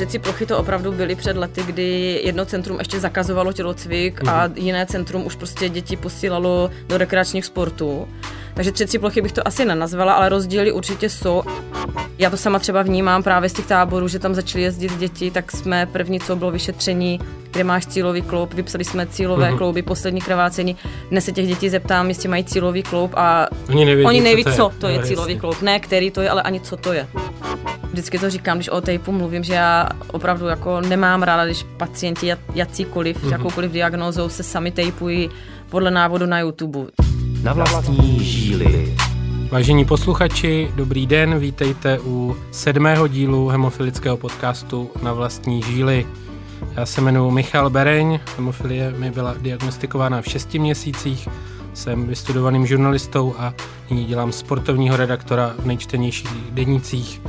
Třeci plochy to opravdu byly před lety, kdy jedno centrum ještě zakazovalo tělocvik mm-hmm. a mhm. jiné centrum už prostě děti posílalo do rekreačních sportů. Takže třetí plochy bych to asi nenazvala, ale rozdíly určitě jsou. Já to sama třeba vnímám právě z těch táborů, že tam začaly jezdit děti, tak jsme první, co bylo vyšetření, kde máš cílový kloub, vypsali jsme cílové mm-hmm. klouby, poslední krvácení. Dnes se těch dětí zeptám, jestli mají cílový kloub a oni neví, oni neví co, co to je, to je cílový kloub. Ne, který to je, ale ani co to je. Vždycky to říkám, když o tejpu mluvím, že já opravdu jako nemám ráda, když pacienti jakýkoliv, mm-hmm. jakoukoliv diagnózou se sami tejpují podle návodu na YouTube. Na vlastní žíly. Vážení posluchači, dobrý den, vítejte u sedmého dílu hemofilického podcastu Na vlastní žíly. Já se jmenuji Michal Bereň, hemofilie mi byla diagnostikována v šesti měsících, jsem vystudovaným žurnalistou a nyní dělám sportovního redaktora v nejčtenějších denících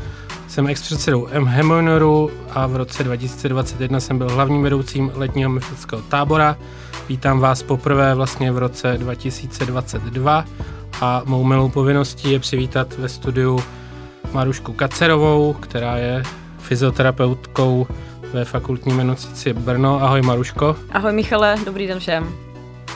jsem ex-předsedou Hemonoru a v roce 2021 jsem byl hlavním vedoucím letního mystického tábora. Vítám vás poprvé vlastně v roce 2022 a mou milou povinností je přivítat ve studiu Marušku Kacerovou, která je fyzioterapeutkou ve fakultní nemocnici Brno. Ahoj Maruško. Ahoj Michale, dobrý den všem.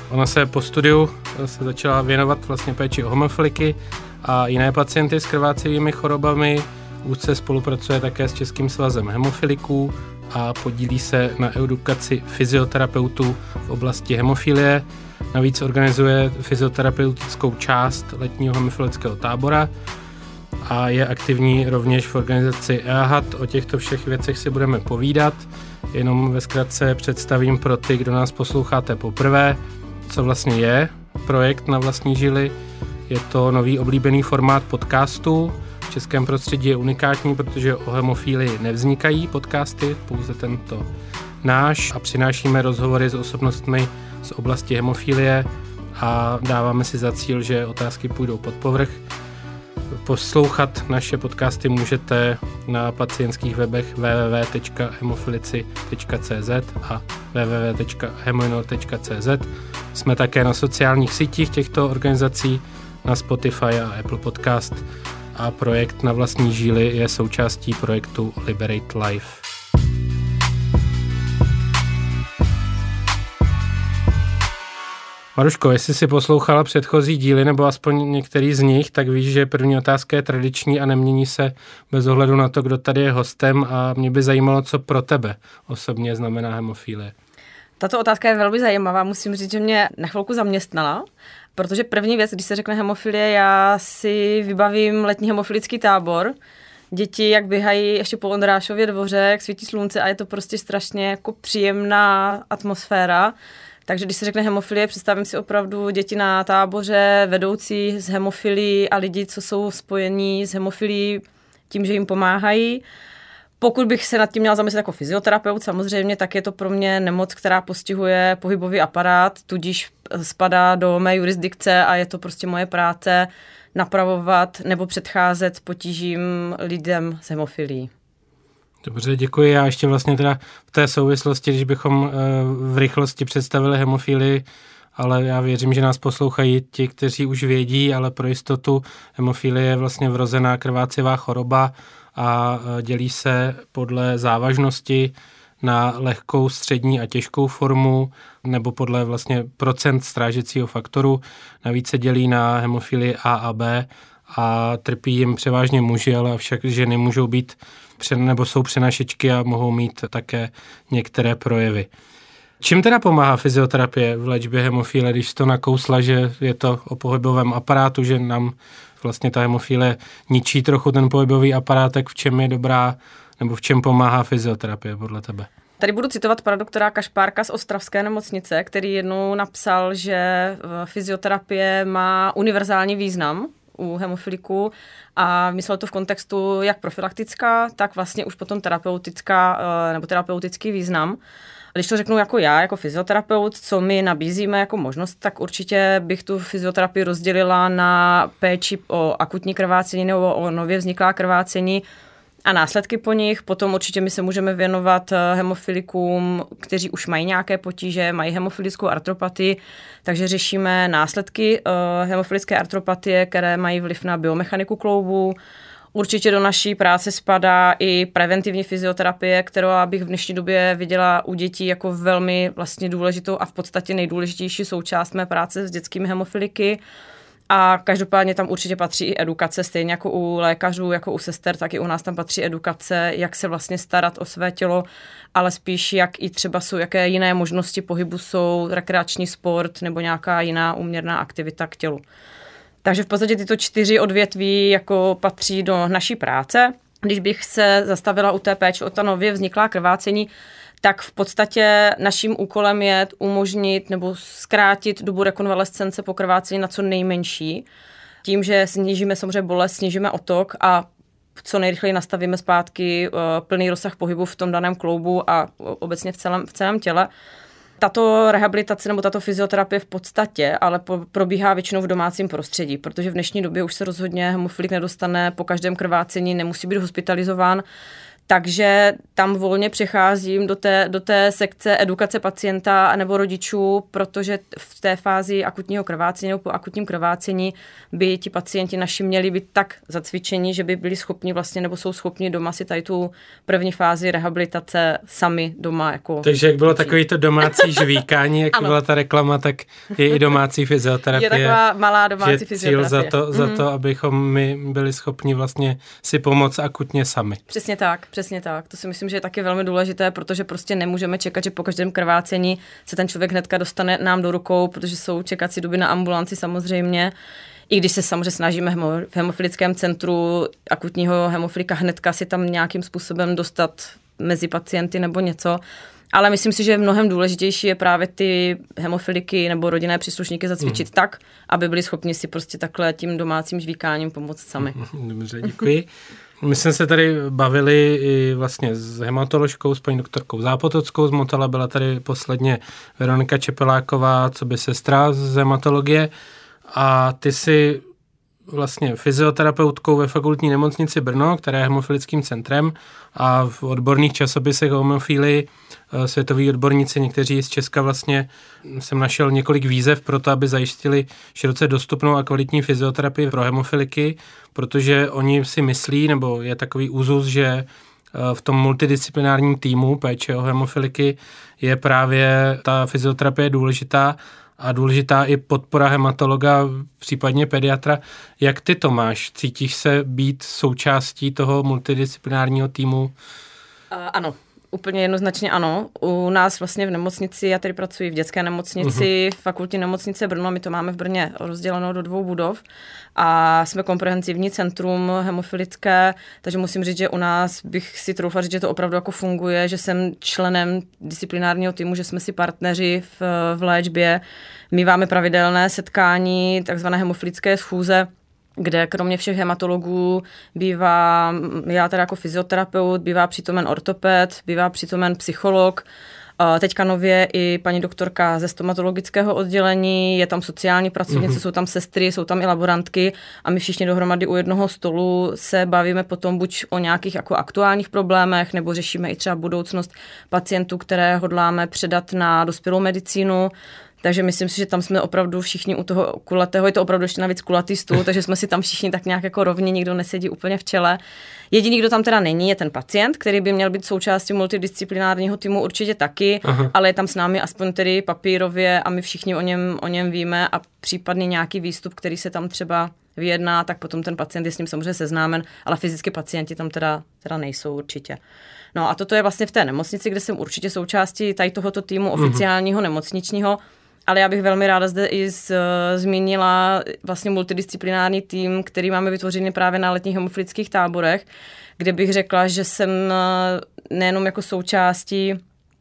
Ona se po studiu se začala věnovat vlastně péči o homofiliky a jiné pacienty s krvácivými chorobami Úzce spolupracuje také s Českým svazem hemofiliků a podílí se na edukaci fyzioterapeutů v oblasti hemofilie. Navíc organizuje fyzioterapeutickou část letního hemofilického tábora a je aktivní rovněž v organizaci EAHAT. O těchto všech věcech si budeme povídat. Jenom ve zkratce představím pro ty, kdo nás posloucháte poprvé, co vlastně je projekt na vlastní žily. Je to nový oblíbený formát podcastu, českém prostředí je unikátní, protože o hemofílii nevznikají podcasty, pouze tento náš a přinášíme rozhovory s osobnostmi z oblasti hemofílie a dáváme si za cíl, že otázky půjdou pod povrch. Poslouchat naše podcasty můžete na pacientských webech www.hemofilici.cz a www.hemoinor.cz. Jsme také na sociálních sítích těchto organizací, na Spotify a Apple Podcast a projekt na vlastní žíly je součástí projektu Liberate Life. Maruško, jestli si poslouchala předchozí díly nebo aspoň některý z nich, tak víš, že první otázka je tradiční a nemění se bez ohledu na to, kdo tady je hostem a mě by zajímalo, co pro tebe osobně znamená hemofilie. Tato otázka je velmi zajímavá, musím říct, že mě na chvilku zaměstnala Protože první věc, když se řekne hemofilie, já si vybavím letní hemofilický tábor, děti, jak běhají ještě po Ondrášově dvoře, jak svítí slunce a je to prostě strašně jako příjemná atmosféra. Takže když se řekne hemofilie, představím si opravdu děti na táboře, vedoucí z hemofilii a lidi, co jsou spojení s hemofilí tím, že jim pomáhají. Pokud bych se nad tím měla zamyslet jako fyzioterapeut, samozřejmě, tak je to pro mě nemoc, která postihuje pohybový aparát, tudíž spadá do mé jurisdikce a je to prostě moje práce napravovat nebo předcházet potížím lidem s hemofilí. Dobře, děkuji. Já ještě vlastně teda v té souvislosti, když bychom eh, v rychlosti představili hemofílii, ale já věřím, že nás poslouchají ti, kteří už vědí, ale pro jistotu hemofilie je vlastně vrozená krvácivá choroba a e, dělí se podle závažnosti na lehkou, střední a těžkou formu nebo podle vlastně procent strážecího faktoru. Navíc se dělí na hemofilii A a B a trpí jim převážně muži, ale však ženy můžou být nebo jsou přenašečky a mohou mít také některé projevy. Čím teda pomáhá fyzioterapie v léčbě hemofíle, když to nakousla, že je to o pohybovém aparátu, že nám vlastně ta hemofíle ničí trochu ten pohybový aparátek, v čem je dobrá nebo v čem pomáhá fyzioterapie podle tebe? Tady budu citovat pana doktora Kašpárka z Ostravské nemocnice, který jednou napsal, že eh, fyzioterapie má univerzální význam u hemofiliků. A myslel to v kontextu jak profilaktická, tak vlastně už potom terapeutická eh, nebo terapeutický význam. Když to řeknu jako já, jako fyzioterapeut, co my nabízíme jako možnost, tak určitě bych tu fyzioterapii rozdělila na péči o akutní krvácení nebo o nově vzniklá krvácení a následky po nich. Potom určitě my se můžeme věnovat eh, hemofilikům, kteří už mají nějaké potíže, mají hemofilickou artropatii, takže řešíme následky uh, hemofilické artropatie, které mají vliv na biomechaniku kloubu, Určitě do naší práce spadá i preventivní fyzioterapie, kterou bych v dnešní době viděla u dětí jako velmi vlastně důležitou a v podstatě nejdůležitější součást mé práce s dětskými hemofiliky. A každopádně tam určitě patří i edukace, stejně jako u lékařů, jako u sester, tak i u nás tam patří edukace, jak se vlastně starat o své tělo, ale spíš jak i třeba jsou, jaké jiné možnosti pohybu jsou, rekreační sport nebo nějaká jiná uměrná aktivita k tělu. Takže v podstatě tyto čtyři odvětví jako patří do naší práce. Když bych se zastavila u té péče o ta nově vzniklá krvácení, tak v podstatě naším úkolem je umožnit nebo zkrátit dobu rekonvalescence po krvácení na co nejmenší. Tím, že snížíme samozřejmě bolest, snížíme otok a co nejrychleji nastavíme zpátky uh, plný rozsah pohybu v tom daném kloubu a obecně v celém, v celém těle. Tato rehabilitace nebo tato fyzioterapie v podstatě ale po, probíhá většinou v domácím prostředí, protože v dnešní době už se rozhodně hemofilik nedostane po každém krvácení, nemusí být hospitalizován. Takže tam volně přecházím do té, do té sekce edukace pacienta nebo rodičů, protože v té fázi akutního krvácení nebo po akutním krvácení by ti pacienti naši měli být tak zacvičeni, že by byli schopni vlastně nebo jsou schopni doma si tady tu první fázi rehabilitace sami doma. Jako Takže jak bylo takový to domácí žvíkání, jak byla ta reklama, tak je i domácí fyzioterapie. Je taková malá domácí že fyzioterapie. Cíl za to, mm. za to, abychom my byli schopni vlastně si pomoct akutně sami. Přesně tak Přesně tak. To si myslím, že je taky velmi důležité, protože prostě nemůžeme čekat, že po každém krvácení se ten člověk hnedka dostane nám do rukou, protože jsou čekací doby na ambulanci samozřejmě. I když se samozřejmě snažíme v hemofilickém centru akutního hemofilika hnedka si tam nějakým způsobem dostat mezi pacienty nebo něco, ale myslím si, že mnohem důležitější je právě ty hemofiliky nebo rodinné příslušníky zacvičit mm. tak, aby byli schopni si prostě takhle tím domácím žvíkáním pomoct sami. Dobře, děkuji. My jsme se tady bavili i vlastně s hematoložkou, s paní doktorkou Zápotockou z Motala, byla tady posledně Veronika Čepeláková, co by sestra z hematologie. A ty si vlastně fyzioterapeutkou ve fakultní nemocnici Brno, která je hemofilickým centrem a v odborných časopisech o hemofílii eh, světoví odborníci, někteří z Česka vlastně jsem našel několik výzev pro to, aby zajistili široce dostupnou a kvalitní fyzioterapii pro hemofiliky, protože oni si myslí, nebo je takový úzus, že eh, v tom multidisciplinárním týmu péče o hemofiliky je právě ta fyzioterapie důležitá a důležitá i podpora hematologa, případně pediatra. Jak ty to máš? Cítíš se být součástí toho multidisciplinárního týmu? Uh, ano, Úplně jednoznačně ano. U nás vlastně v nemocnici, já tady pracuji v dětské nemocnici, uh-huh. fakultní nemocnice Brno, my to máme v Brně rozděleno do dvou budov a jsme komprehensivní centrum hemofilické, takže musím říct, že u nás bych si troufla říct, že to opravdu jako funguje, že jsem členem disciplinárního týmu, že jsme si partneři v, v léčbě. Míváme pravidelné setkání, takzvané hemofilické schůze, kde kromě všech hematologů bývá, já teda jako fyzioterapeut, bývá přítomen ortoped, bývá přítomen psycholog, Teďka nově i paní doktorka ze stomatologického oddělení, je tam sociální pracovnice, mm-hmm. jsou tam sestry, jsou tam i laborantky a my všichni dohromady u jednoho stolu se bavíme potom buď o nějakých jako aktuálních problémech, nebo řešíme i třeba budoucnost pacientů, které hodláme předat na dospělou medicínu. Takže myslím si, že tam jsme opravdu všichni u toho kulatého, je to opravdu ještě navíc kulatý stůl, takže jsme si tam všichni tak nějak jako rovně, nikdo nesedí úplně v čele. Jediný, kdo tam teda není, je ten pacient, který by měl být součástí multidisciplinárního týmu určitě taky, Aha. ale je tam s námi aspoň tedy papírově a my všichni o něm, o něm víme a případně nějaký výstup, který se tam třeba vyjedná, tak potom ten pacient je s ním samozřejmě seznámen, ale fyzicky pacienti tam teda, teda nejsou určitě. No a toto je vlastně v té nemocnici, kde jsem určitě součástí tady tohoto týmu mhm. oficiálního nemocničního, ale já bych velmi ráda zde i z, zmínila vlastně multidisciplinární tým, který máme vytvořený právě na letních hemofilických táborech, kde bych řekla, že jsem eh, nejenom jako součástí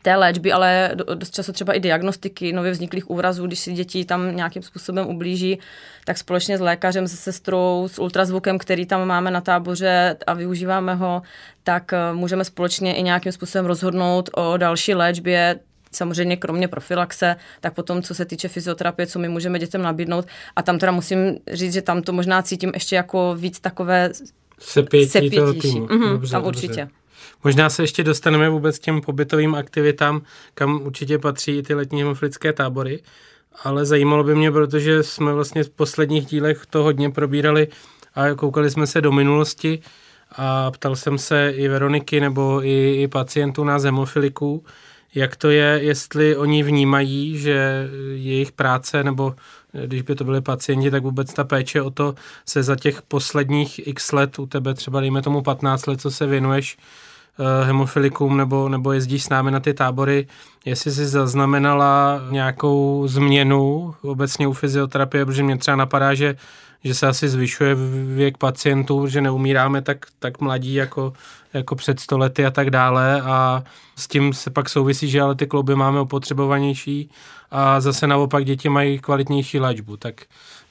té léčby, ale dost často třeba i diagnostiky nově vzniklých úrazů, když si děti tam nějakým způsobem ublíží, tak společně s lékařem, se sestrou, s ultrazvukem, který tam máme na táboře a využíváme ho, tak eh, můžeme společně i nějakým způsobem rozhodnout o další léčbě samozřejmě kromě profilaxe, tak potom, co se týče fyzioterapie, co my můžeme dětem nabídnout. A tam teda musím říct, že tam to možná cítím ještě jako víc takové sepětí, sepětí. toho týmu. Mm-hmm, dobře, tam dobře. určitě. Možná se ještě dostaneme vůbec těm pobytovým aktivitám, kam určitě patří i ty letní hemofilické tábory, ale zajímalo by mě, protože jsme vlastně v posledních dílech to hodně probírali a koukali jsme se do minulosti, a ptal jsem se i Veroniky nebo i, i pacientů na hemofiliků, jak to je, jestli oni vnímají, že jejich práce nebo když by to byli pacienti, tak vůbec ta péče o to se za těch posledních x let u tebe, třeba dejme tomu 15 let, co se věnuješ uh, hemofilikům nebo, nebo jezdíš s námi na ty tábory, jestli jsi zaznamenala nějakou změnu obecně u fyzioterapie, protože mě třeba napadá, že že se asi zvyšuje věk pacientů, že neumíráme tak, tak mladí jako, jako před stolety a tak dále. A s tím se pak souvisí, že ale ty klouby máme opotřebovanější a zase naopak děti mají kvalitnější léčbu, tak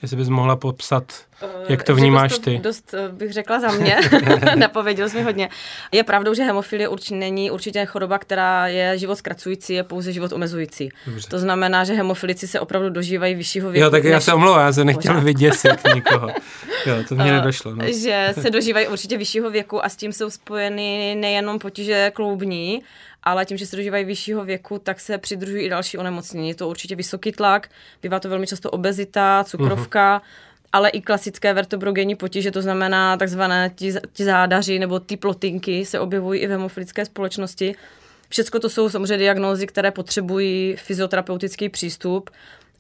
jestli bys mohla popsat, eh, jak to vnímáš dost, ty. Dost eh, bych řekla za mě, napověděl jsi mi hodně. Je pravdou, že hemofilie určitě není určitě choroba, která je život zkracující, je pouze život omezující. Dobře. To znamená, že hemofilici se opravdu dožívají vyššího věku. Jo, tak já se omlouvám, já jsem nechtěl Pořád. vyděsit nikoho. Jo, to mě uh, nedošlo. No. Že se dožívají určitě vyššího věku a s tím jsou spojeny nejenom potíže kloubní, ale tím, že se dožívají vyššího věku, tak se přidružují i další onemocnění. Je to určitě vysoký tlak, bývá to velmi často obezita, cukrovka, uh-huh. ale i klasické vertebrogenní potíže, to znamená takzvané ti, ti zádaři nebo ty plotinky se objevují i v hemofilické společnosti. Všechno to jsou samozřejmě diagnózy, které potřebují fyzioterapeutický přístup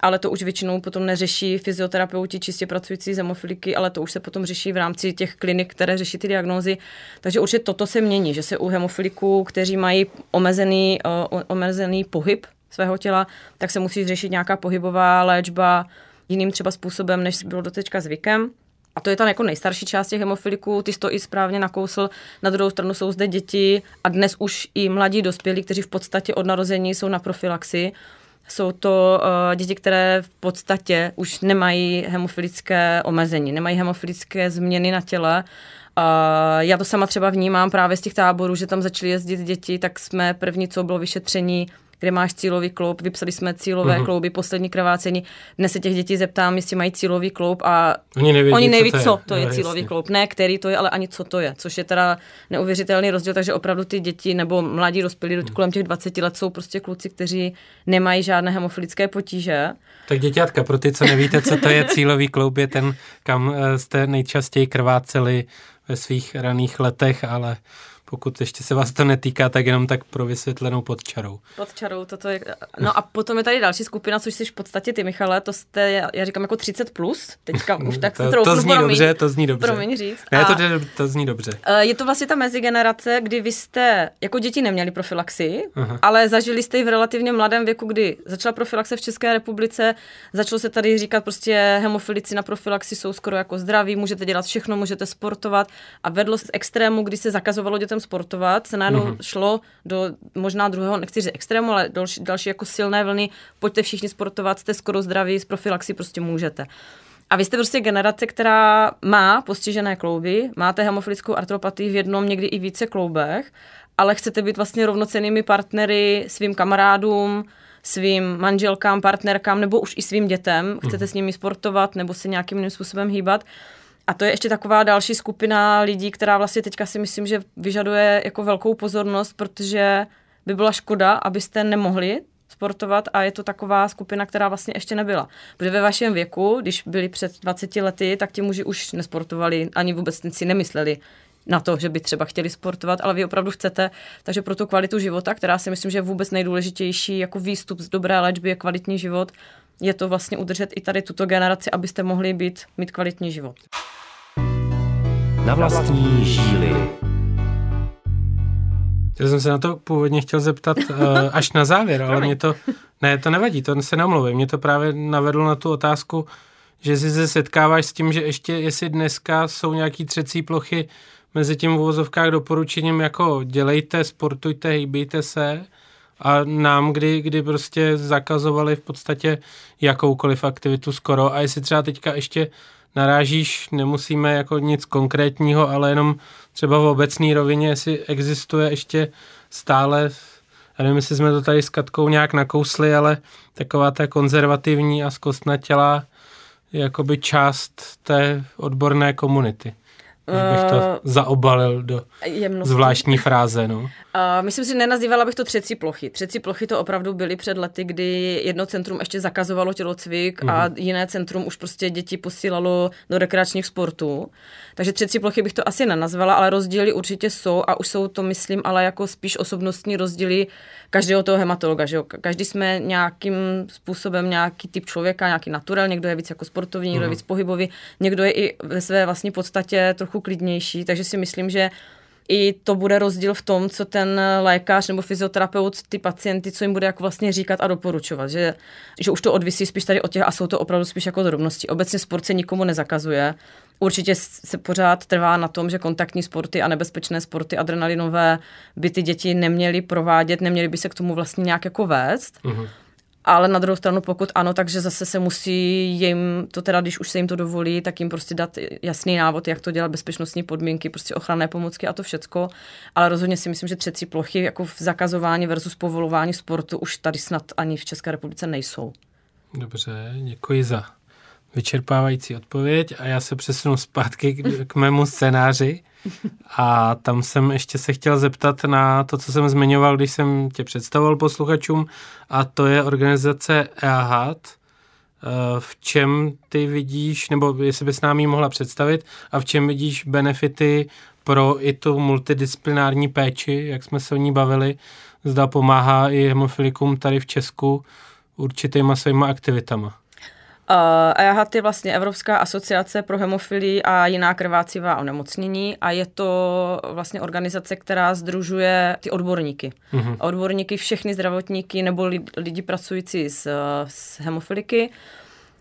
ale to už většinou potom neřeší fyzioterapeuti čistě pracující z hemofiliky, ale to už se potom řeší v rámci těch klinik, které řeší ty diagnózy. Takže určitě toto se mění, že se u hemofiliků, kteří mají omezený, uh, omezený pohyb svého těla, tak se musí řešit nějaká pohybová léčba jiným třeba způsobem, než bylo doteďka zvykem. A to je ta jako nejstarší část těch hemofiliků, ty to i správně nakousl. Na druhou stranu jsou zde děti a dnes už i mladí dospělí, kteří v podstatě od narození jsou na profilaxi. Jsou to uh, děti, které v podstatě už nemají hemofilické omezení, nemají hemofilické změny na těle. Uh, já to sama třeba vnímám právě z těch táborů, že tam začaly jezdit děti, tak jsme první, co bylo vyšetření kde máš cílový kloup, vypsali jsme cílové uh-huh. klouby, poslední krvácení. Dnes se těch dětí zeptám, jestli mají cílový kloup a oni neví, oni neví co, to je, co to je no, cílový jasně. kloup. Ne, který to je, ale ani co to je, což je teda neuvěřitelný rozdíl, takže opravdu ty děti nebo mladí dospělí uh-huh. kolem těch 20 let jsou prostě kluci, kteří nemají žádné hemofilické potíže. Tak děťátka, pro ty, co nevíte, co to je cílový kloup, je ten, kam eh, jste nejčastěji krváceli ve svých raných letech, ale pokud ještě se vás to netýká, tak jenom tak pro vysvětlenou pod čarou. Pod čarou, toto je. No a potom je tady další skupina, což jsi v podstatě ty, Michale, to jste, já říkám jako 30 plus, teďka už tak to, to, to zní promiň, dobře, to zní dobře. Promiň říct. Ne, to, to zní dobře. Eh, je to vlastně ta mezigenerace, kdy vy jste jako děti neměli profilaxi, Aha. ale zažili jste ji v relativně mladém věku, kdy začala profilaxe v České republice, začalo se tady říkat prostě hemofilici na profilaxi jsou skoro jako zdraví, můžete dělat všechno, můžete sportovat a vedlo se z extrému, kdy se zakazovalo dětem sportovat, se najednou mm-hmm. šlo do možná druhého, nechci říct extrému, ale další, další jako silné vlny, pojďte všichni sportovat, jste skoro zdraví, z profilaxi prostě můžete. A vy jste prostě generace, která má postižené klouby, máte hemofilickou artropatii v jednom, někdy i více kloubech, ale chcete být vlastně rovnocenými partnery svým kamarádům, svým manželkám, partnerkám nebo už i svým dětem. Chcete mm. s nimi sportovat nebo se nějakým jiným způsobem hýbat. A to je ještě taková další skupina lidí, která vlastně teďka si myslím, že vyžaduje jako velkou pozornost, protože by byla škoda, abyste nemohli sportovat a je to taková skupina, která vlastně ještě nebyla. Protože ve vašem věku, když byli před 20 lety, tak ti muži už nesportovali, ani vůbec si nemysleli na to, že by třeba chtěli sportovat, ale vy opravdu chcete. Takže pro tu kvalitu života, která si myslím, že je vůbec nejdůležitější, jako výstup z dobré léčby je kvalitní život, je to vlastně udržet i tady tuto generaci, abyste mohli být, mít kvalitní život. Na vlastní žíly. Já jsem se na to původně chtěl zeptat uh, až na závěr, ale mě to, ne, to nevadí, to se namluvím. Mě to právě navedlo na tu otázku, že si se setkáváš s tím, že ještě jestli dneska jsou nějaký třecí plochy mezi tím v uvozovkách doporučením jako dělejte, sportujte, hýbejte se, a nám, kdy, kdy prostě zakazovali v podstatě jakoukoliv aktivitu skoro a jestli třeba teďka ještě narážíš, nemusíme jako nic konkrétního, ale jenom třeba v obecné rovině, jestli existuje ještě stále, já nevím, jestli jsme to tady s Katkou nějak nakousli, ale taková ta konzervativní a zkostnatělá jakoby část té odborné komunity. Bych to Eh, zaobalil do jemnosti. zvláštní fráze, no. Uh, myslím si, nenazývala bych to třecí plochy. Třecí plochy to opravdu byly před lety, kdy jedno centrum ještě zakazovalo tělocvik a jiné centrum už prostě děti posílalo do rekreačních sportů. Takže třecí plochy bych to asi nenazvala, ale rozdíly určitě jsou a už jsou to, myslím, ale jako spíš osobnostní rozdíly každého toho hematologa. Že jo? Každý jsme nějakým způsobem nějaký typ člověka, nějaký naturel, někdo je víc jako sportovní, někdo je víc pohybový, někdo je i ve své vlastní podstatě trochu klidnější, takže si myslím, že i to bude rozdíl v tom, co ten lékař nebo fyzioterapeut ty pacienty, co jim bude jako vlastně říkat a doporučovat. Že, že už to odvisí spíš tady od těch a jsou to opravdu spíš jako drobnosti. Obecně sport se nikomu nezakazuje. Určitě se pořád trvá na tom, že kontaktní sporty a nebezpečné sporty adrenalinové by ty děti neměly provádět, neměly by se k tomu vlastně nějak jako vést. Mhm. Ale na druhou stranu, pokud ano, takže zase se musí jim to teda, když už se jim to dovolí, tak jim prostě dát jasný návod, jak to dělat, bezpečnostní podmínky, prostě ochranné pomůcky a to všecko. Ale rozhodně si myslím, že třecí plochy jako v zakazování versus povolování sportu už tady snad ani v České republice nejsou. Dobře, děkuji za vyčerpávající odpověď a já se přesunu zpátky k, k mému scénáři. A tam jsem ještě se chtěl zeptat na to, co jsem zmiňoval, když jsem tě představoval posluchačům, a to je organizace EAHAT. Eh, V čem ty vidíš, nebo jestli bys nám ji mohla představit, a v čem vidíš benefity pro i tu multidisciplinární péči, jak jsme se o ní bavili, zda pomáhá i hemofilikům tady v Česku určitýma svýma aktivitama. Uh, EAHAT je vlastně Evropská asociace pro hemofilii a jiná krvácivá onemocnění a je to vlastně organizace, která združuje ty odborníky. Mhm. Odborníky, všechny zdravotníky nebo li- lidi pracující s, s hemofiliky.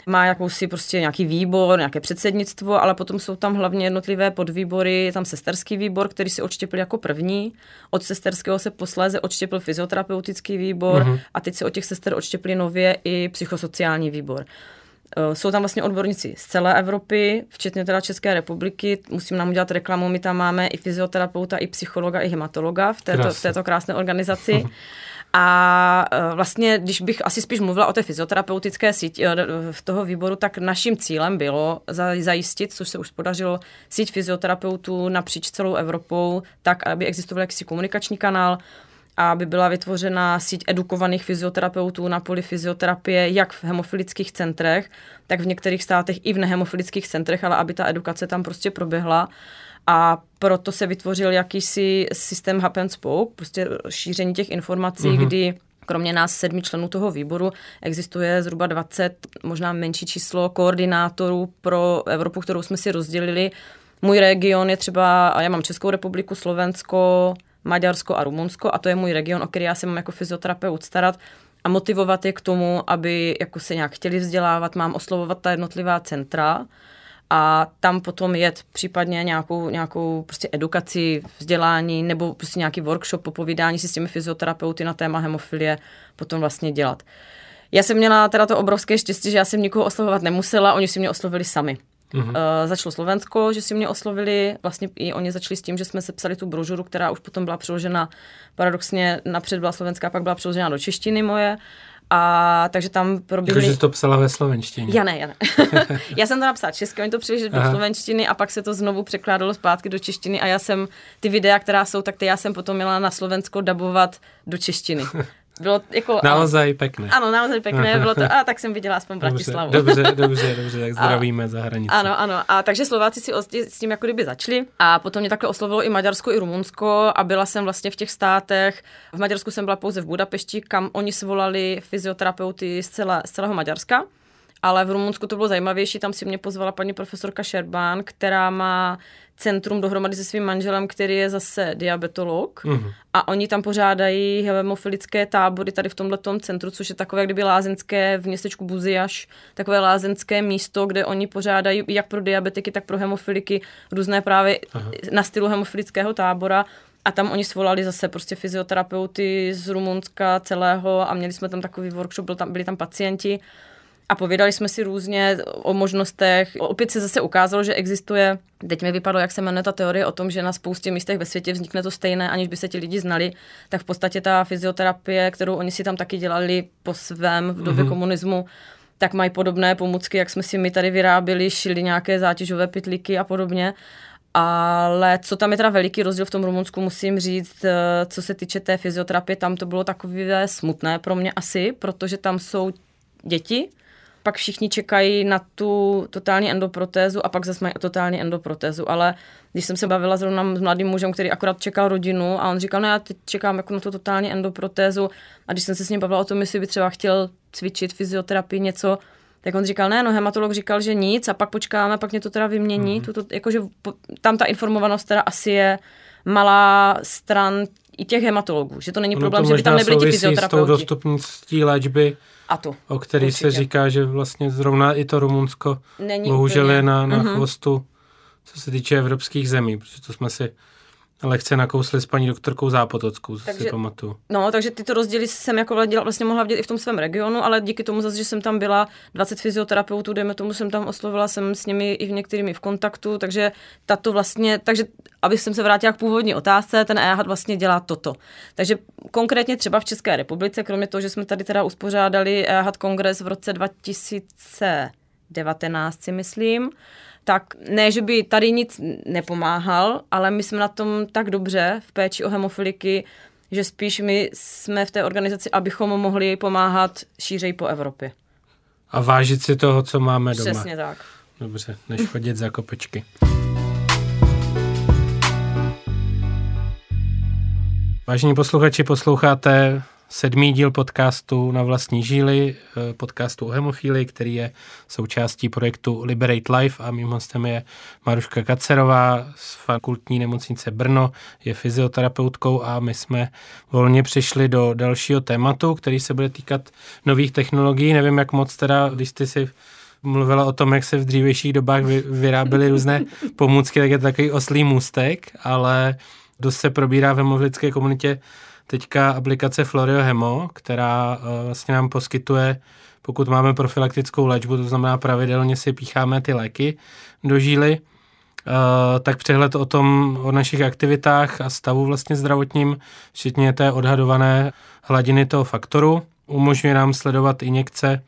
Má jakousi prostě nějaký výbor, nějaké předsednictvo, ale potom jsou tam hlavně jednotlivé podvýbory, je tam sesterský výbor, který si odštěpil jako první. Od sesterského se posléze odštěpil fyzioterapeutický výbor Mhm. a teď se od těch sester odštěpili nově i psychosociální výbor. Eh, Jsou tam vlastně odborníci z celé Evropy, včetně teda České republiky. Musím nám udělat reklamu, my tam máme i fyzioterapeuta, i psychologa, i hematologa v této, v této krásné organizaci. A eh, vlastně, když bych asi spíš mluvila o té fyzioterapeutické síti eh, v toho výboru, tak naším cílem bylo za- zajistit, což se už podařilo, síť fyzioterapeutů napříč celou Evropou, tak, aby existoval jakýsi komunikační kanál, aby byla vytvořena síť edukovaných fyzioterapeutů na poli fyzioterapie, jak v hemofilických centrech, tak v některých státech i v nehemofilických centrech, ale aby ta edukace tam prostě proběhla. A proto se vytvořil jakýsi systém hub and spoke, prostě šíření těch informací, mm-hmm. kdy kromě nás sedmi členů toho výboru existuje zhruba 20, možná menší číslo koordinátorů pro Evropu, kterou jsme si rozdělili. Můj region je třeba, a já mám Českou republiku, Slovensko, Maďarsko a Rumunsko a to je můj region, o který já se mám jako fyzioterapeut starat a motivovat je k tomu, aby jako se nějak chtěli vzdělávat, mám oslovovat ta jednotlivá centra a tam potom jet případně nějakou, nějakou prostě edukaci, vzdělání nebo prostě nějaký workshop, popovídání si s těmi fyzioterapeuty na téma hemofilie potom vlastně dělat. Já jsem měla teda to obrovské štěstí, že já jsem nikoho oslovovat nemusela, oni si mě oslovili sami. Mm-hmm. Uh, začalo Slovensko, že si mě oslovili, vlastně i oni začali s tím, že jsme sepsali tu brožuru, která už potom byla přeložena, paradoxně napřed byla slovenská, pak byla přeložena do češtiny moje. A takže tam proběhly... Jakože jsi to psala ve slovenštině. Já ne, já ne. já jsem to napsala česky, oni to přeložili do slovenštiny a pak se to znovu překládalo zpátky do češtiny a já jsem ty videa, která jsou, tak ty já jsem potom měla na Slovensko dabovat do češtiny. Bylo jako... Naozaj pekné. Ano, naozaj pěkné, bylo to, a tak jsem viděla aspoň Bratislavu. Dobře, dobře, dobře, dobře, tak zdravíme za hranici. Ano, ano. A takže Slováci si s tím jako kdyby začali. A potom mě takhle oslovilo i Maďarsko, i Rumunsko a byla jsem vlastně v těch státech. V Maďarsku jsem byla pouze v Budapešti, kam oni svolali fyzioterapeuty z, celé, z celého Maďarska. Ale v Rumunsku to bylo zajímavější, tam si mě pozvala paní profesorka Šerbán, která má centrum dohromady se svým manželem, který je zase diabetolog. Mhm. A oni tam pořádají hemofilické tábory tady v tomto centru, což je takové kdyby lázeňské v městečku Buziaš, takové lázeňské místo, kde oni pořádají jak pro diabetiky, tak pro hemofiliky různé právě Aha. na stylu hemofilického tábora. A tam oni svolali zase prostě fyzioterapeuty z Rumunska celého a měli jsme tam takový workshop, byl tam, byli tam pacienti a povídali jsme si různě o možnostech. Opět se zase ukázalo, že existuje, teď mi vypadlo, jak se jmenuje ta teorie o tom, že na spoustě místech ve světě vznikne to stejné, aniž by se ti lidi znali, tak v podstatě ta fyzioterapie, kterou oni si tam taky dělali po svém v době mm-hmm. komunismu, tak mají podobné pomůcky, jak jsme si my tady vyráběli, šili nějaké zátěžové pytlíky a podobně. Ale co tam je teda veliký rozdíl v tom Rumunsku, musím říct, eh, co se týče té fyzioterapie, tam to bylo takové smutné pro mě asi, protože tam jsou děti, pak všichni čekají na tu totální endoprotézu a pak zase mají totální endoprotézu. Ale když jsem se bavila zrovna s mladým mužem, který akorát čekal rodinu a on říkal, no já teď čekám jako na tu totální endoprotézu a když jsem se s ním bavila o tom, jestli by třeba chtěl cvičit fyzioterapii něco, tak on říkal, ne, no hematolog říkal, že nic a pak počkáme, pak mě to teda vymění. Mm-hmm. Tuto, jakože po, tam ta informovanost teda asi je malá stran i těch hematologů, že to není Ono problém, to že by tam nebyli ti souvisí s tou fyzioterapeuti. dostupností léčby, A to. o který Určitě. se říká, že vlastně zrovna i to Rumunsko Není bohužel úplně. je na, na Mhm. chvostu, co se týče evropských zemí, protože to jsme si lehce nakousli s paní doktorkou Zápotockou, co si Takže- pamatuju. No, takže tyto rozdíly jsem jako vlastně- vlastně mohla vidět i v tom svém regionu, ale díky tomu zase, že jsem tam byla 20 fyzioterapeutů, dejme tomu, jsem tam oslovila, jsem s nimi i v některými v kontaktu, takže tato vlastně, takže abych jsem se vrátila k původní otázce, ten EHAD vlastně dělá toto. Takže konkrétně třeba v České republice, kromě toho, že jsme tady teda uspořádali EHAD kongres v roce 2019, si myslím, tak ne, že by tady nic nepomáhal, ale my jsme na tom tak dobře v péči o hemofiliky, že spíš my jsme v té organizaci, abychom mohli pomáhat šířej po Evropě. A vážit si toho, co máme doma. Přesně tak. Dobře, než chodit za kopečky. Vážení posluchači, posloucháte sedmý díl podcastu na vlastní žíly, eh, podcastu o hemofílii, který je součástí projektu Liberate Life a mým hostem je Maruška Kacerová z fakultní nemocnice Brno, je fyzioterapeutkou a my jsme volně přišli do dalšího tématu, který se bude týkat nových technologií. Nevím, jak moc teda, když ty si mluvila o tom, jak se v dřívějších dobách vy, vyráběly různé pomůcky, tak je to takový oslý můstek, ale dost se probírá v hemovlické komunitě teďka aplikace Florio Hemo, která uh, vlastně nám poskytuje, pokud máme profilaktickou léčbu, to znamená pravidelně si pícháme ty léky do žíly, uh, tak přehled o tom, o našich aktivitách a stavu vlastně zdravotním, včetně té odhadované hladiny toho faktoru, umožňuje nám sledovat injekce,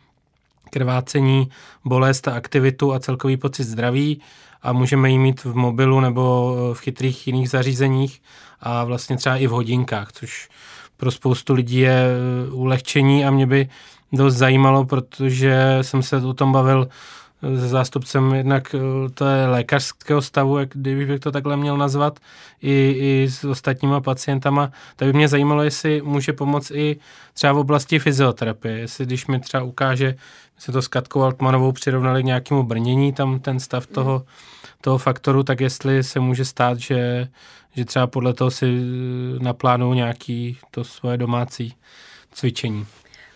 krvácení, bolest a aktivitu a celkový pocit zdraví a můžeme ji mít v mobilu nebo v chytrých jiných zařízeních a vlastně třeba i v hodinkách, což pro spoustu lidí je eh, ulehčení a mě by dost zajímalo, protože jsem se o tom bavil se zástupcem jednak eh, je lékařského stavu, jak kdybych to takhle měl nazvat, i, i s ostatníma pacientama. Tak by mě zajímalo, jestli může pomoct i třeba v oblasti fyzioterapie, jestli když mi třeba ukáže, my to s Katkou Altmanovou přirovnali k nějakému brnění, tam ten stav toho, toho faktoru, tak jestli se může stát, že, že třeba podle toho si naplánují nějaký to svoje domácí cvičení.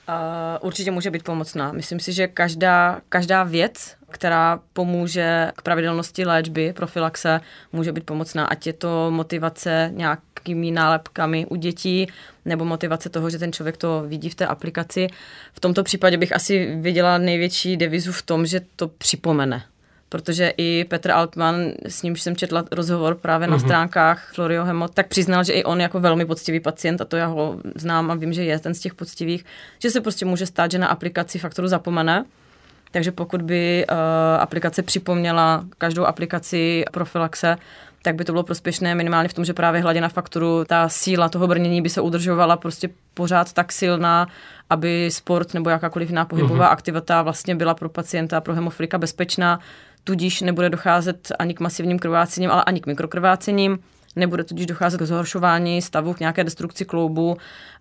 Uh, určitě může být pomocná. Myslím si, že každá, každá věc, která pomůže k pravidelnosti léčby, profilaxe, může být pomocná. Ať je to motivace nějakými nálepkami u dětí, nebo motivace toho, že ten člověk to vidí v té aplikaci. V tomto případě bych asi viděla největší devizu v tom, že to připomene protože i Petr Altman, s nímž jsem četla rozhovor právě na Mhm. stránkách Florio Hemo, tak přiznal, že i on jako velmi poctivý pacient, a to já ho znám a vím, že je ten z těch poctivých, že se prostě může stát, že na aplikaci faktoru zapomene, takže pokud by uh, aplikace připomněla každou aplikaci profilaxe, tak by to bylo prospěšné minimálně v tom, že právě hladina faktoru, ta síla toho brnění by se udržovala prostě pořád tak silná, aby sport nebo jakákoliv jiná pohybová Mhm. aktivita vlastně byla pro pacienta, pro hemofilika bezpečná, tudíž nebude docházet ani k masivním krvácením, ale ani k mikrokrvácením, nebude tudíž docházet k zhoršování stavu, k nějaké destrukci kloubu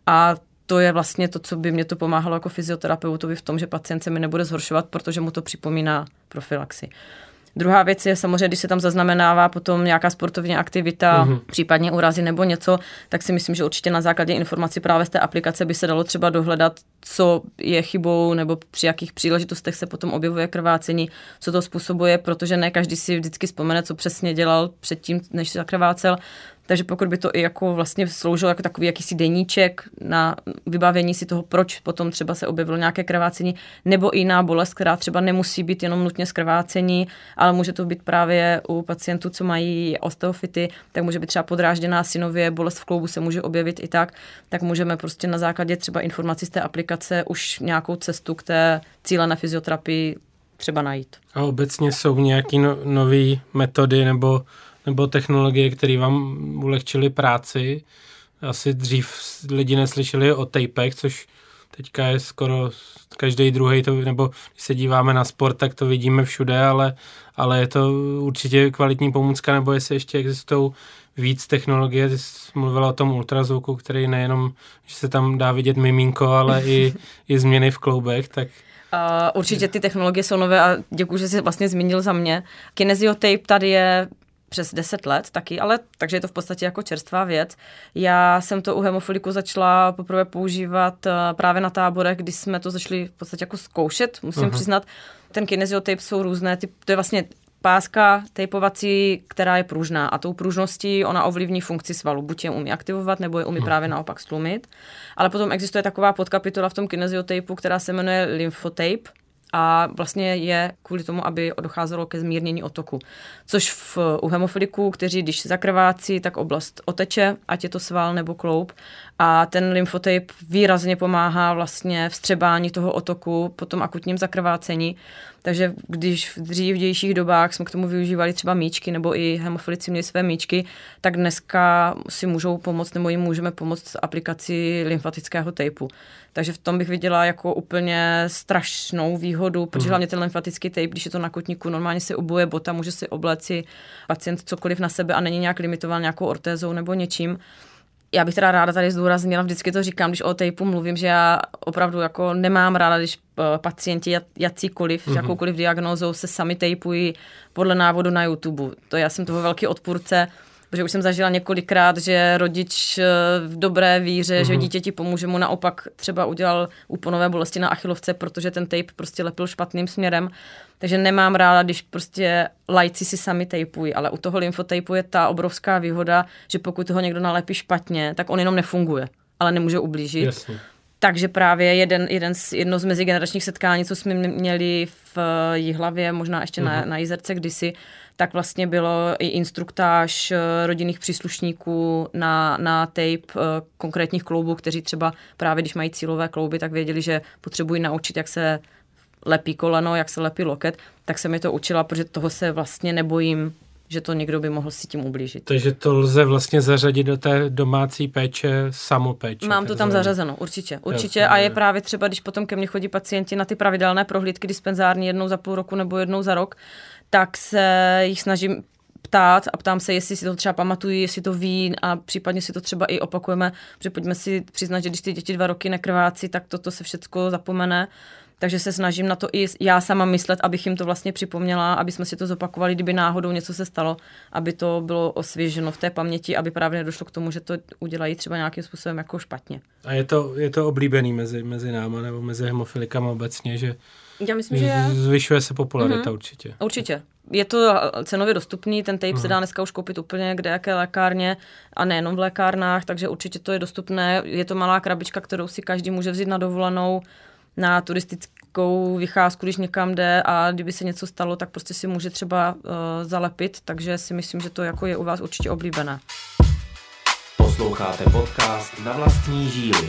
a to je vlastně to, co by mě to pomáhalo jako fyzioterapeutovi v tom, že pacient se mi nebude zhoršovat, protože mu to připomíná profilaxi. Druhá věc je samozřejmě, když se tam zaznamenává potom nějaká sportovní aktivita, Mhm. mm-hmm. případně úrazy nebo něco, tak si myslím, že určitě na základě informací právě z té aplikace by se dalo třeba dohledat, co je chybou nebo při jakých příležitostech se potom objevuje krvácení, co to způsobuje, protože ne každý si vždycky vzpomene, co přesně dělal předtím, než se zakrvácel. Takže pokud by to i jako vlastně sloužilo jako takový jakýsi deníček na vybavení si toho, proč potom třeba se objevilo nějaké krvácení, nebo jiná bolest, která třeba nemusí být jenom nutně z krvácení, ale může to být právě u pacientů, co mají osteofity, tak může být třeba podrážděná synově, bolest v kloubu se může objevit i tak, tak můžeme prostě na základě třeba informací z té aplikace už nějakou cestu k té cílené fyzioterapii třeba najít. A obecně jsou nějaké no, nové metody nebo nebo technologie, které vám ulehčily práci. Asi dřív lidi neslyšeli o tapech, což teďka je skoro každý druhý, to, nebo když se díváme na sport, tak to vidíme všude, ale, ale je to určitě kvalitní pomůcka, nebo jestli ještě existují víc technologie, ty jsi mluvila o tom ultrazvuku, který nejenom, že se tam dá vidět miminko, ale i, i změny v kloubech, tak Uh, určitě ty technologie jsou nové a děkuji, že jsi vlastně zmínil za mě. Kinesiotape tady je přes 10 let taky, ale takže je to v podstatě jako čerstvá věc. Já jsem to u hemofiliku začala poprvé používat uh, právě na táborech, kdy jsme to začali v podstatě jako zkoušet, musím uh-huh. přiznat. Ten kinesiotape jsou různé, typ, to je vlastně páska tejpovací, která je pružná a tou pružností ona ovlivní funkci svalu. Buď je umí aktivovat, nebo je umí právě naopak stlumit. Ale potom existuje taková podkapitola v tom kinesiotejpu, která se jmenuje lymfotape, a vlastně je kvůli tomu, aby docházelo ke zmírnění otoku. Což v, u hemofiliků, kteří když zakrvácí, tak oblast oteče, ať je to sval nebo kloub. A ten lymfotape výrazně pomáhá vlastně vstřebání toho otoku po tom akutním zakrvácení. Takže když v dřívějších dobách jsme k tomu využívali třeba míčky, nebo i hemofilici měli své míčky, tak dneska si můžou pomoct, nebo jim můžeme pomoct aplikaci lymfatického tejpu. Takže v tom bych viděla jako úplně strašnou výhodu, protože mm. hlavně ten lymfatický tape, když je to na kotníku, normálně se obuje bota, může si obleci pacient cokoliv na sebe a není nějak limitován nějakou ortézou nebo něčím já bych teda ráda tady zdůraznila, vždycky to říkám, když o tejpu mluvím, že já opravdu jako nemám ráda, když eh, pacienti jakýkoliv, mm-hmm. jakoukoliv diagnózou se sami tejpují podle návodu na YouTube. To já jsem toho velký odpůrce, protože už jsem zažila několikrát, že rodič eh, v dobré víře, mm-hmm. že mhm. dítěti pomůže, mu naopak třeba udělal úponové bolesti na achilovce, protože ten tape prostě lepil špatným směrem. Takže nemám ráda, když prostě lajci si sami tejpují, ale u toho lymfotejpu je ta obrovská výhoda, že pokud toho někdo nalepí špatně, tak on jenom nefunguje, ale nemůže ublížit. Jasně. Takže právě jeden, jeden z, jedno z mezigeneračních setkání, co jsme měli v Jihlavě, možná ještě uh-huh. na, mhm. na Jizerce kdysi, tak vlastně bylo i instruktáž eh, rodinných příslušníků na, na tape eh, konkrétních kloubů, kteří třeba právě když mají cílové klouby, tak věděli, že potřebují naučit, jak se lepí koleno, jak se lepí loket, tak se mi to učila, protože toho se vlastně nebojím že to někdo by mohl si tím ublížit. Takže to lze vlastně zařadit do té domácí péče samopéče. Mám to tam zařazeno, určitě. Určitě Jasně, a je právě třeba, když potom ke mně chodí pacienti na ty pravidelné prohlídky dispenzární jednou za půl roku nebo jednou za rok, tak se jich snažím ptát a ptám se, jestli si to třeba pamatují, jestli to ví a případně si to třeba i opakujeme, protože pojďme si přiznat, že když ty děti dva roky nekrvácí, tak toto se všechno zapomene. Takže se snažím na to i já sama myslet, abych jim to vlastně připomněla, aby jsme si to zopakovali, kdyby náhodou něco se stalo, aby to bylo osvěženo v té paměti, aby právě nedošlo k tomu, že to udělají třeba nějakým způsobem jako špatně. A je to, je to oblíbený mezi, mezi náma nebo mezi hemofilikama obecně, že já myslím, že je. Zvyšuje se popularita mm-hmm. určitě. Určitě. Je to cenově dostupný, ten tape mm. se dá dneska už koupit úplně kde jaké lékárně a nejenom v lékárnách, takže určitě to je dostupné. Je to malá krabička, kterou si každý může vzít na dovolenou na turistickou vycházku, když někam jde a kdyby se něco stalo, tak prostě si může třeba uh, zalepit, takže si myslím, že to jako je u vás určitě oblíbené. Posloucháte podcast na vlastní žíly.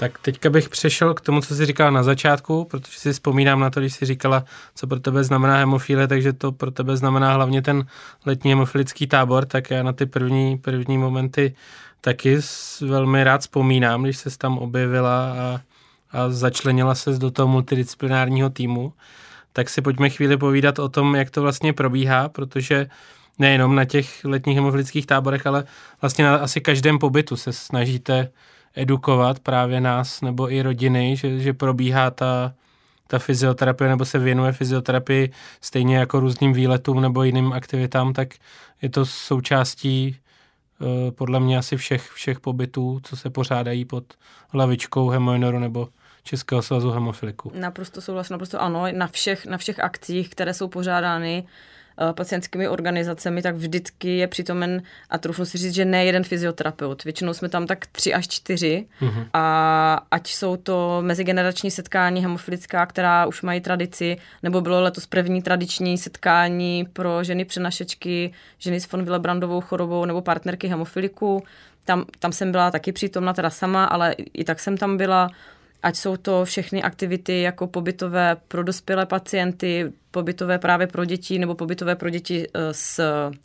Tak teďka bych přešel k tomu, co jsi říkala na začátku, protože si vzpomínám na to, když jsi říkala, co pro tebe znamená hemofílie, takže to pro tebe znamená hlavně ten letní hemofilický tábor, tak já na ty první, první momenty taky velmi rád vzpomínám, když se tam objevila a, a začlenila se do toho multidisciplinárního týmu. Tak si pojďme chvíli povídat o tom, jak to vlastně probíhá, protože nejenom na těch letních hemofilických táborech, ale vlastně na asi každém pobytu se snažíte edukovat právě nás nebo i rodiny, že, že probíhá ta, ta fyzioterapie nebo se věnuje fyzioterapii stejně jako různým výletům nebo jiným aktivitám, tak je to součástí uh, podle mě asi všech, všech pobytů, co se pořádají pod hlavičkou Hemoinoru nebo Českého svazu hemofiliku. Naprosto souhlasím, naprosto ano, na všech, na všech akcích, které jsou pořádány, Eh, pacientskými organizacemi, tak vždycky je přitomen a trochu si říct, že ne jeden fyzioterapeut. Většinou jsme tam tak tři až čtyři mm-hmm. a ať jsou to mezigenerační setkání hemofilická, která už mají tradici, nebo bylo letos první tradiční setkání pro ženy přenašečky, ženy s von Willebrandovou chorobou nebo partnerky hemofiliku. Tam, tam jsem byla taky přítomna teda sama, ale i tak jsem tam byla ať jsou to všechny aktivity jako pobytové pro dospělé pacienty, pobytové právě pro děti nebo pobytové pro děti eh, s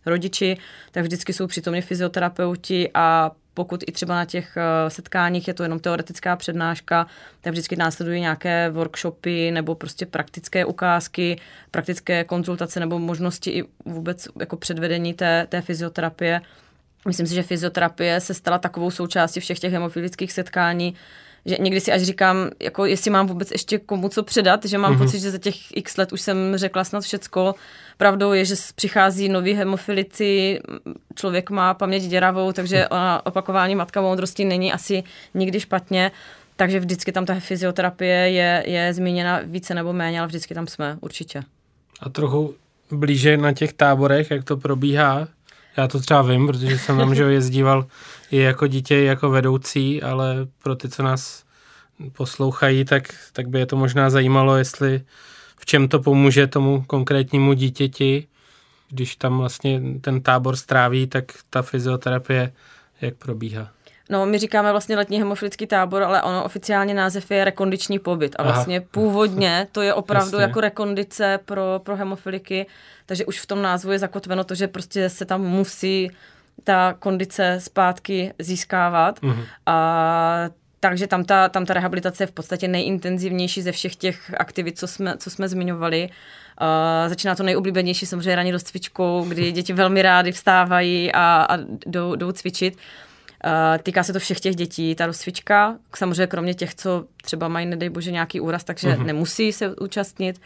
rodiči, tak vždycky jsou přítomně fyzioterapeuti a pokud i třeba na těch eh, setkáních je to jenom teoretická přednáška, tak vždycky následují nějaké workshopy nebo prostě praktické ukázky, praktické konzultace nebo možnosti i vůbec jako předvedení té, té fyzioterapie. Myslím si, že fyzioterapie se stala takovou součástí všech těch hemofilických setkání, že někdy si až říkám, jako jestli mám vůbec ještě komu co předat, že mám mm-hmm. pocit, že za těch x let už jsem řekla snad všecko. Pravdou je, že přichází noví hemofilici, člověk má paměť děravou, takže ona, opakování matka moudrosti není asi nikdy špatně. Takže vždycky tam ta fyzioterapie je, je zmíněna více nebo méně, ale vždycky tam jsme, určitě. A trochu blíže na těch táborech, jak to probíhá, já to třeba vím, protože jsem tam že jezdíval i jako dítě, i jako vedoucí, ale pro ty, co nás poslouchají, tak, tak by je to možná zajímalo, jestli v čem to pomůže tomu konkrétnímu dítěti, když tam vlastně ten tábor stráví, tak ta fyzioterapie jak probíhá. No, my říkáme vlastně letní hemofilický tábor, ale ono oficiálně název je rekondiční pobyt. A vlastně Aha. původně to je opravdu Jasně. jako rekondice pro, pro hemofiliky, takže už v tom názvu je zakotveno to, že prostě se tam musí ta kondice zpátky získávat. Mhm. A takže tam ta, tam ta rehabilitace je v podstatě nejintenzivnější ze všech těch aktivit, co jsme, co jsme zmiňovali. Uh, začíná to nejoblíbenější samozřejmě raně dost cvičkou, kdy děti velmi rády vstávají a, a jdou, jdou cvičit. Uh, týká se to všech těch dětí, ta rozcvička, samozřejmě kromě těch, co třeba mají, nedej bože, nějaký úraz, takže uh-huh. nemusí se účastnit.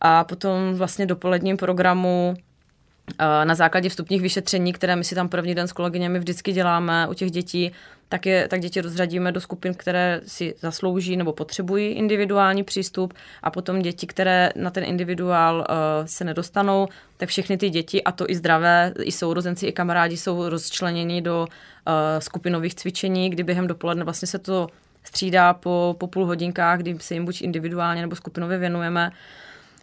A potom vlastně dopoledním programu uh, na základě vstupních vyšetření, které my si tam první den s kolegyněmi vždycky děláme u těch dětí, tak, je, tak děti rozřadíme do skupin, které si zaslouží nebo potřebují individuální přístup a potom děti, které na ten individuál uh, se nedostanou, tak všechny ty děti, a to i zdravé, i sourozenci, i kamarádi jsou rozčleněni do uh, skupinových cvičení, kdy během dopoledne vlastně se to střídá po, po půl hodinkách, kdy se jim buď individuálně nebo skupinově věnujeme. Uh,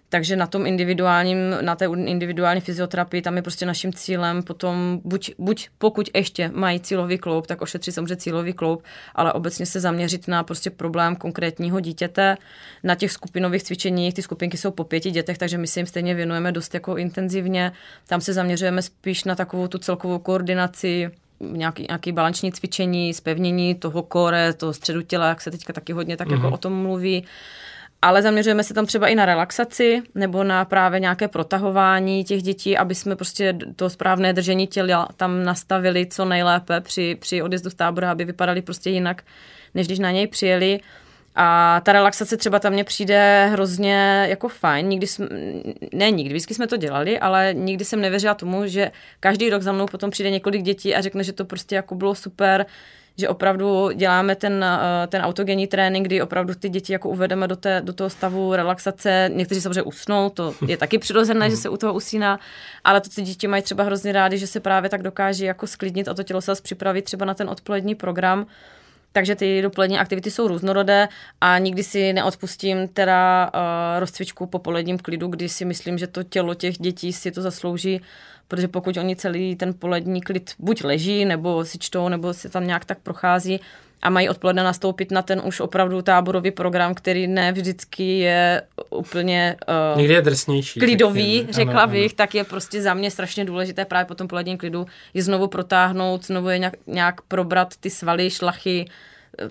takže na tom individuálním, na té individuální fyzioterapii, tam je prostě naším cílem potom, buď, buď pokud ještě mají cílový kloub, tak ošetřit samozřejmě cílový kloub, ale obecně se zaměřit na prostě problém konkrétního dítěte. Na těch skupinových cvičeních, ty skupinky jsou po pěti dětech, takže my se jim stejně věnujeme dost jako intenzivně. Tam se zaměřujeme spíš na takovou tu celkovou koordinaci, nějaký, nějaký balanční cvičení, zpevnění toho kore, toho středu těla, jak se teďka taky hodně tak mm-hmm. jako mhm. o tom mluví ale zaměřujeme se tam třeba i na relaxaci nebo na právě nějaké protahování těch dětí, aby jsme prostě to správné držení těla tam nastavili co nejlépe při, při odjezdu z tábora, aby vypadali prostě jinak, než když na něj přijeli. A ta relaxace třeba tam mně přijde hrozně jako fajn. Nikdy jsme, ne nikdy, vždycky jsme to dělali, ale nikdy jsem nevěřila tomu, že každý rok za mnou potom přijde několik dětí a řekne, že to prostě jako bylo super, že opravdu děláme ten, eh, ten autogenní trénink, kdy opravdu ty děti jako uvedeme do, té, do toho stavu relaxace. Někteří samozřejmě usnou, to je taky přirozené, že se u toho usíná, ale to ty děti mají třeba hrozně rádi, že se právě tak dokáží jako sklidnit a to tělo se připravit třeba na ten odpolední program. Takže ty dopolední aktivity jsou různorodé a nikdy si neodpustím teda uh, rozcvičku po poledním klidu, kdy si myslím, že to tělo těch dětí si to zaslouží protože pokud oni celý ten polední klid buď leží, nebo si čtou, nebo si tam nějak tak prochází a mají odpoledne nastoupit na ten už opravdu táborový program, který ne vždycky je úplně uh, Někdy je drsnější. Klidový, taky, řekla ano, bych, ano. tak je prostě za mě strašně důležité právě po tom poledním klidu je znovu protáhnout, znovu je nějak, nějak probrat ty svaly, šlachy,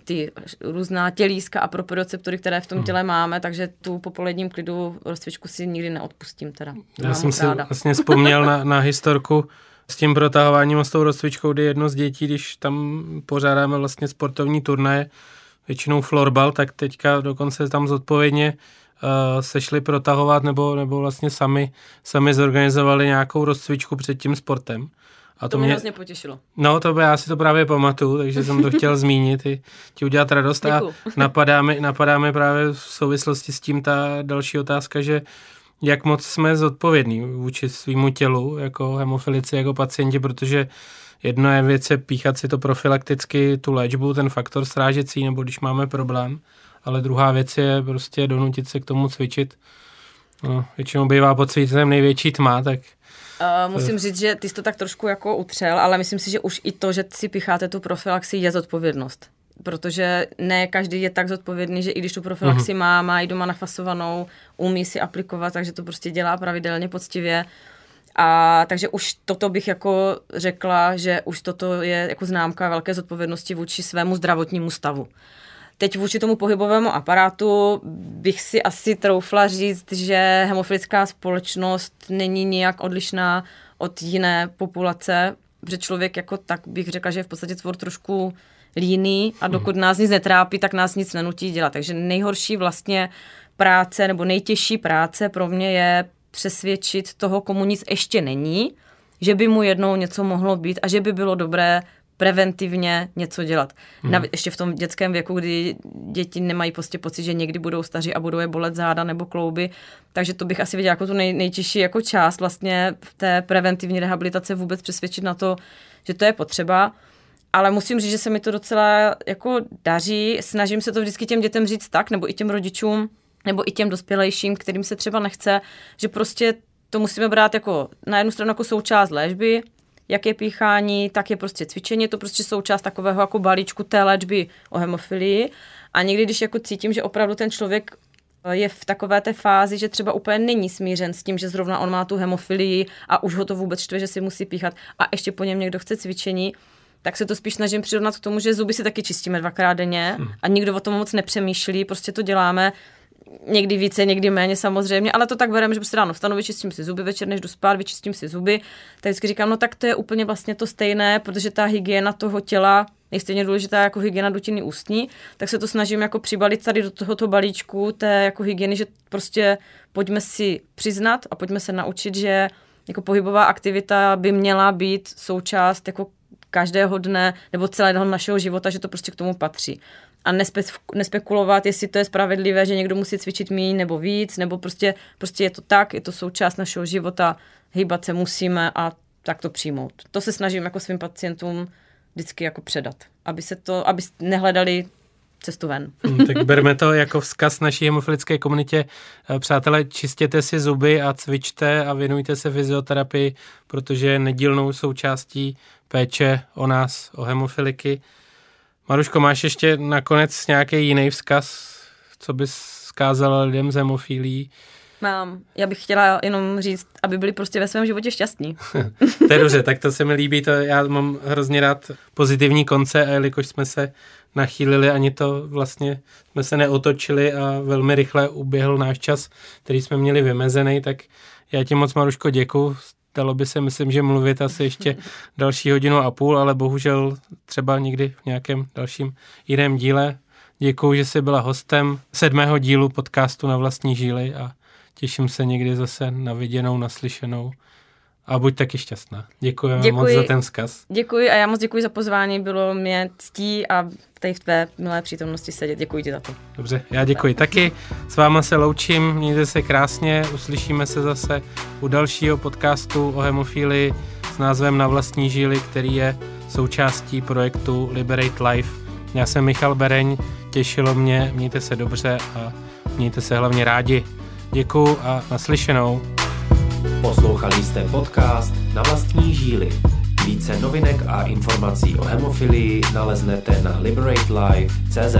ty různá tělíska a proprioceptory, které v tom hmm. těle máme, takže tu po poledním klidu rozcvičku si nikdy neodpustím. Teda. Já jsem si ráda. vlastně vzpomněl na, na historku s tím protahováním a s tou rozcvičkou, kdy jedno z dětí, když tam pořádáme vlastně sportovní turnaje, většinou florbal, tak teďka dokonce tam zodpovědně uh, sešli protahovat nebo, nebo vlastně sami, sami zorganizovali nějakou rozcvičku před tím sportem. A to, to mě hrozně potěšilo. No, to by, já si to právě pamatuju, takže jsem to chtěl zmínit i ti udělat radost. Děkuju. A napadáme, napadáme právě v souvislosti s tím ta další otázka, že jak moc jsme zodpovědní vůči svýmu tělu, jako hemofilici, jako pacienti, protože jedno je věc je píchat si to profilakticky, tu léčbu, ten faktor strážecí, nebo když máme problém, ale druhá věc je prostě donutit se k tomu cvičit. No, většinou bývá pod svítem největší tma, tak Uh, musím říct, že ty jsi to tak trošku jako utřel, ale myslím si, že už i to, že si picháte tu profilaxi, je zodpovědnost. protože ne každý je tak zodpovědný, že i když tu profilaxi mm-hmm. má, má i doma nafasovanou, umí si aplikovat, takže to prostě dělá pravidelně poctivě. A takže už toto bych jako řekla, že už toto je jako známka velké zodpovědnosti vůči svému zdravotnímu stavu. Teď vůči tomu pohybovému aparátu bych si asi troufla říct, že hemofilická společnost není nijak odlišná od jiné populace, protože člověk jako tak bych řekla, že je v podstatě tvor trošku líný a dokud nás nic netrápí, tak nás nic nenutí dělat. Takže nejhorší vlastně práce nebo nejtěžší práce pro mě je přesvědčit toho, komu nic ještě není, že by mu jednou něco mohlo být a že by bylo dobré preventivně něco dělat. Hmm. Navíc ještě v tom dětském věku, kdy děti nemají prostě pocit, že někdy budou staří a budou je bolet záda nebo klouby. Takže to bych asi viděla jako tu nej, nejtěžší jako část vlastně v té preventivní rehabilitace vůbec přesvědčit na to, že to je potřeba. Ale musím říct, že se mi to docela jako daří. Snažím se to vždycky těm dětem říct tak, nebo i těm rodičům, nebo i těm dospělejším, kterým se třeba nechce, že prostě to musíme brát jako na jednu stranu jako součást léčby, jak je píchání, tak je prostě cvičení, je to prostě součást takového jako balíčku té léčby o hemofilii. A někdy, když jako cítím, že opravdu ten člověk eh, je v takové té fázi, že třeba úplně není smířen s tím, že zrovna on má tu hemofilii a už ho to vůbec štve, že si musí píchat a ještě po něm někdo chce cvičení, tak se to spíš snažím přirovnat k tomu, že zuby si taky čistíme dvakrát denně hmm. a nikdo o tom moc nepřemýšlí, prostě to děláme někdy více, někdy méně samozřejmě, ale to tak bereme, že prostě ráno vstanu, vyčistím si zuby, večer než jdu spát, vyčistím si zuby. Tak vždycky říkám, no tak to je úplně vlastně to stejné, protože ta hygiena toho těla je stejně důležitá jako hygiena dutiny ústní, tak se to snažím jako přibalit tady do tohoto balíčku té jako hygieny, že prostě pojďme si přiznat a pojďme se naučit, že jako pohybová aktivita by měla být součást jako každého dne nebo celého našeho života, že to prostě k tomu patří a nespe, nespekulovat, jestli to je spravedlivé, že někdo musí cvičit méně nebo víc, nebo prostě, prostě je to tak, je to součást našeho života, hýbat se musíme a tak to přijmout. To se snažím jako svým pacientům vždycky jako předat, aby se to, aby nehledali cestu ven. Hmm, tak berme to jako vzkaz naší hemofilické komunitě. Eh, přátelé, čistěte si zuby a cvičte a věnujte se fyzioterapii, protože je nedílnou součástí péče o nás, o hemofiliky. Maruško, máš ještě nakonec nějaký jiný vzkaz, co bys zkázala lidem z? Mám. Já bych chtěla jenom říct, aby byli prostě ve svém životě šťastní. to je dobře, tak to se mi líbí. To já mám hrozně rád pozitivní konce a jelikož jsme se nachýlili, ani to vlastně jsme se neotočili a velmi rychle uběhl náš čas, který jsme měli vymezený, tak já ti moc, Maruško, děkuji dalo by se, myslím, že mluvit asi ještě další hodinu a půl, ale bohužel třeba někdy v nějakém dalším jiném díle. Děkuji, že jsi byla hostem sedmého dílu podcastu na vlastní žíly a těším se někdy zase na viděnou, naslyšenou. A buď taky šťastná. Děkujeme děkuji, moc za ten zkaz. Děkuji a já moc děkuji za pozvání. Bylo mě ctí a tady v tvé milé přítomnosti sedět. Děkuji ti za to. Dobře, já děkuji tak. taky. S váma se loučím, mějte se krásně, uslyšíme se zase u dalšího podcastu o hemofílii s názvem Na vlastní žíly, který je součástí projektu Liberate Life. Já jsem Michal Bereň, těšilo mě, mějte se dobře a mějte se hlavně rádi. Děkuji a naslyšenou. Poslouchali jste podcast Na vlastní žíly. Více novinek a informací o hemofilii naleznete na liberatelife.cz.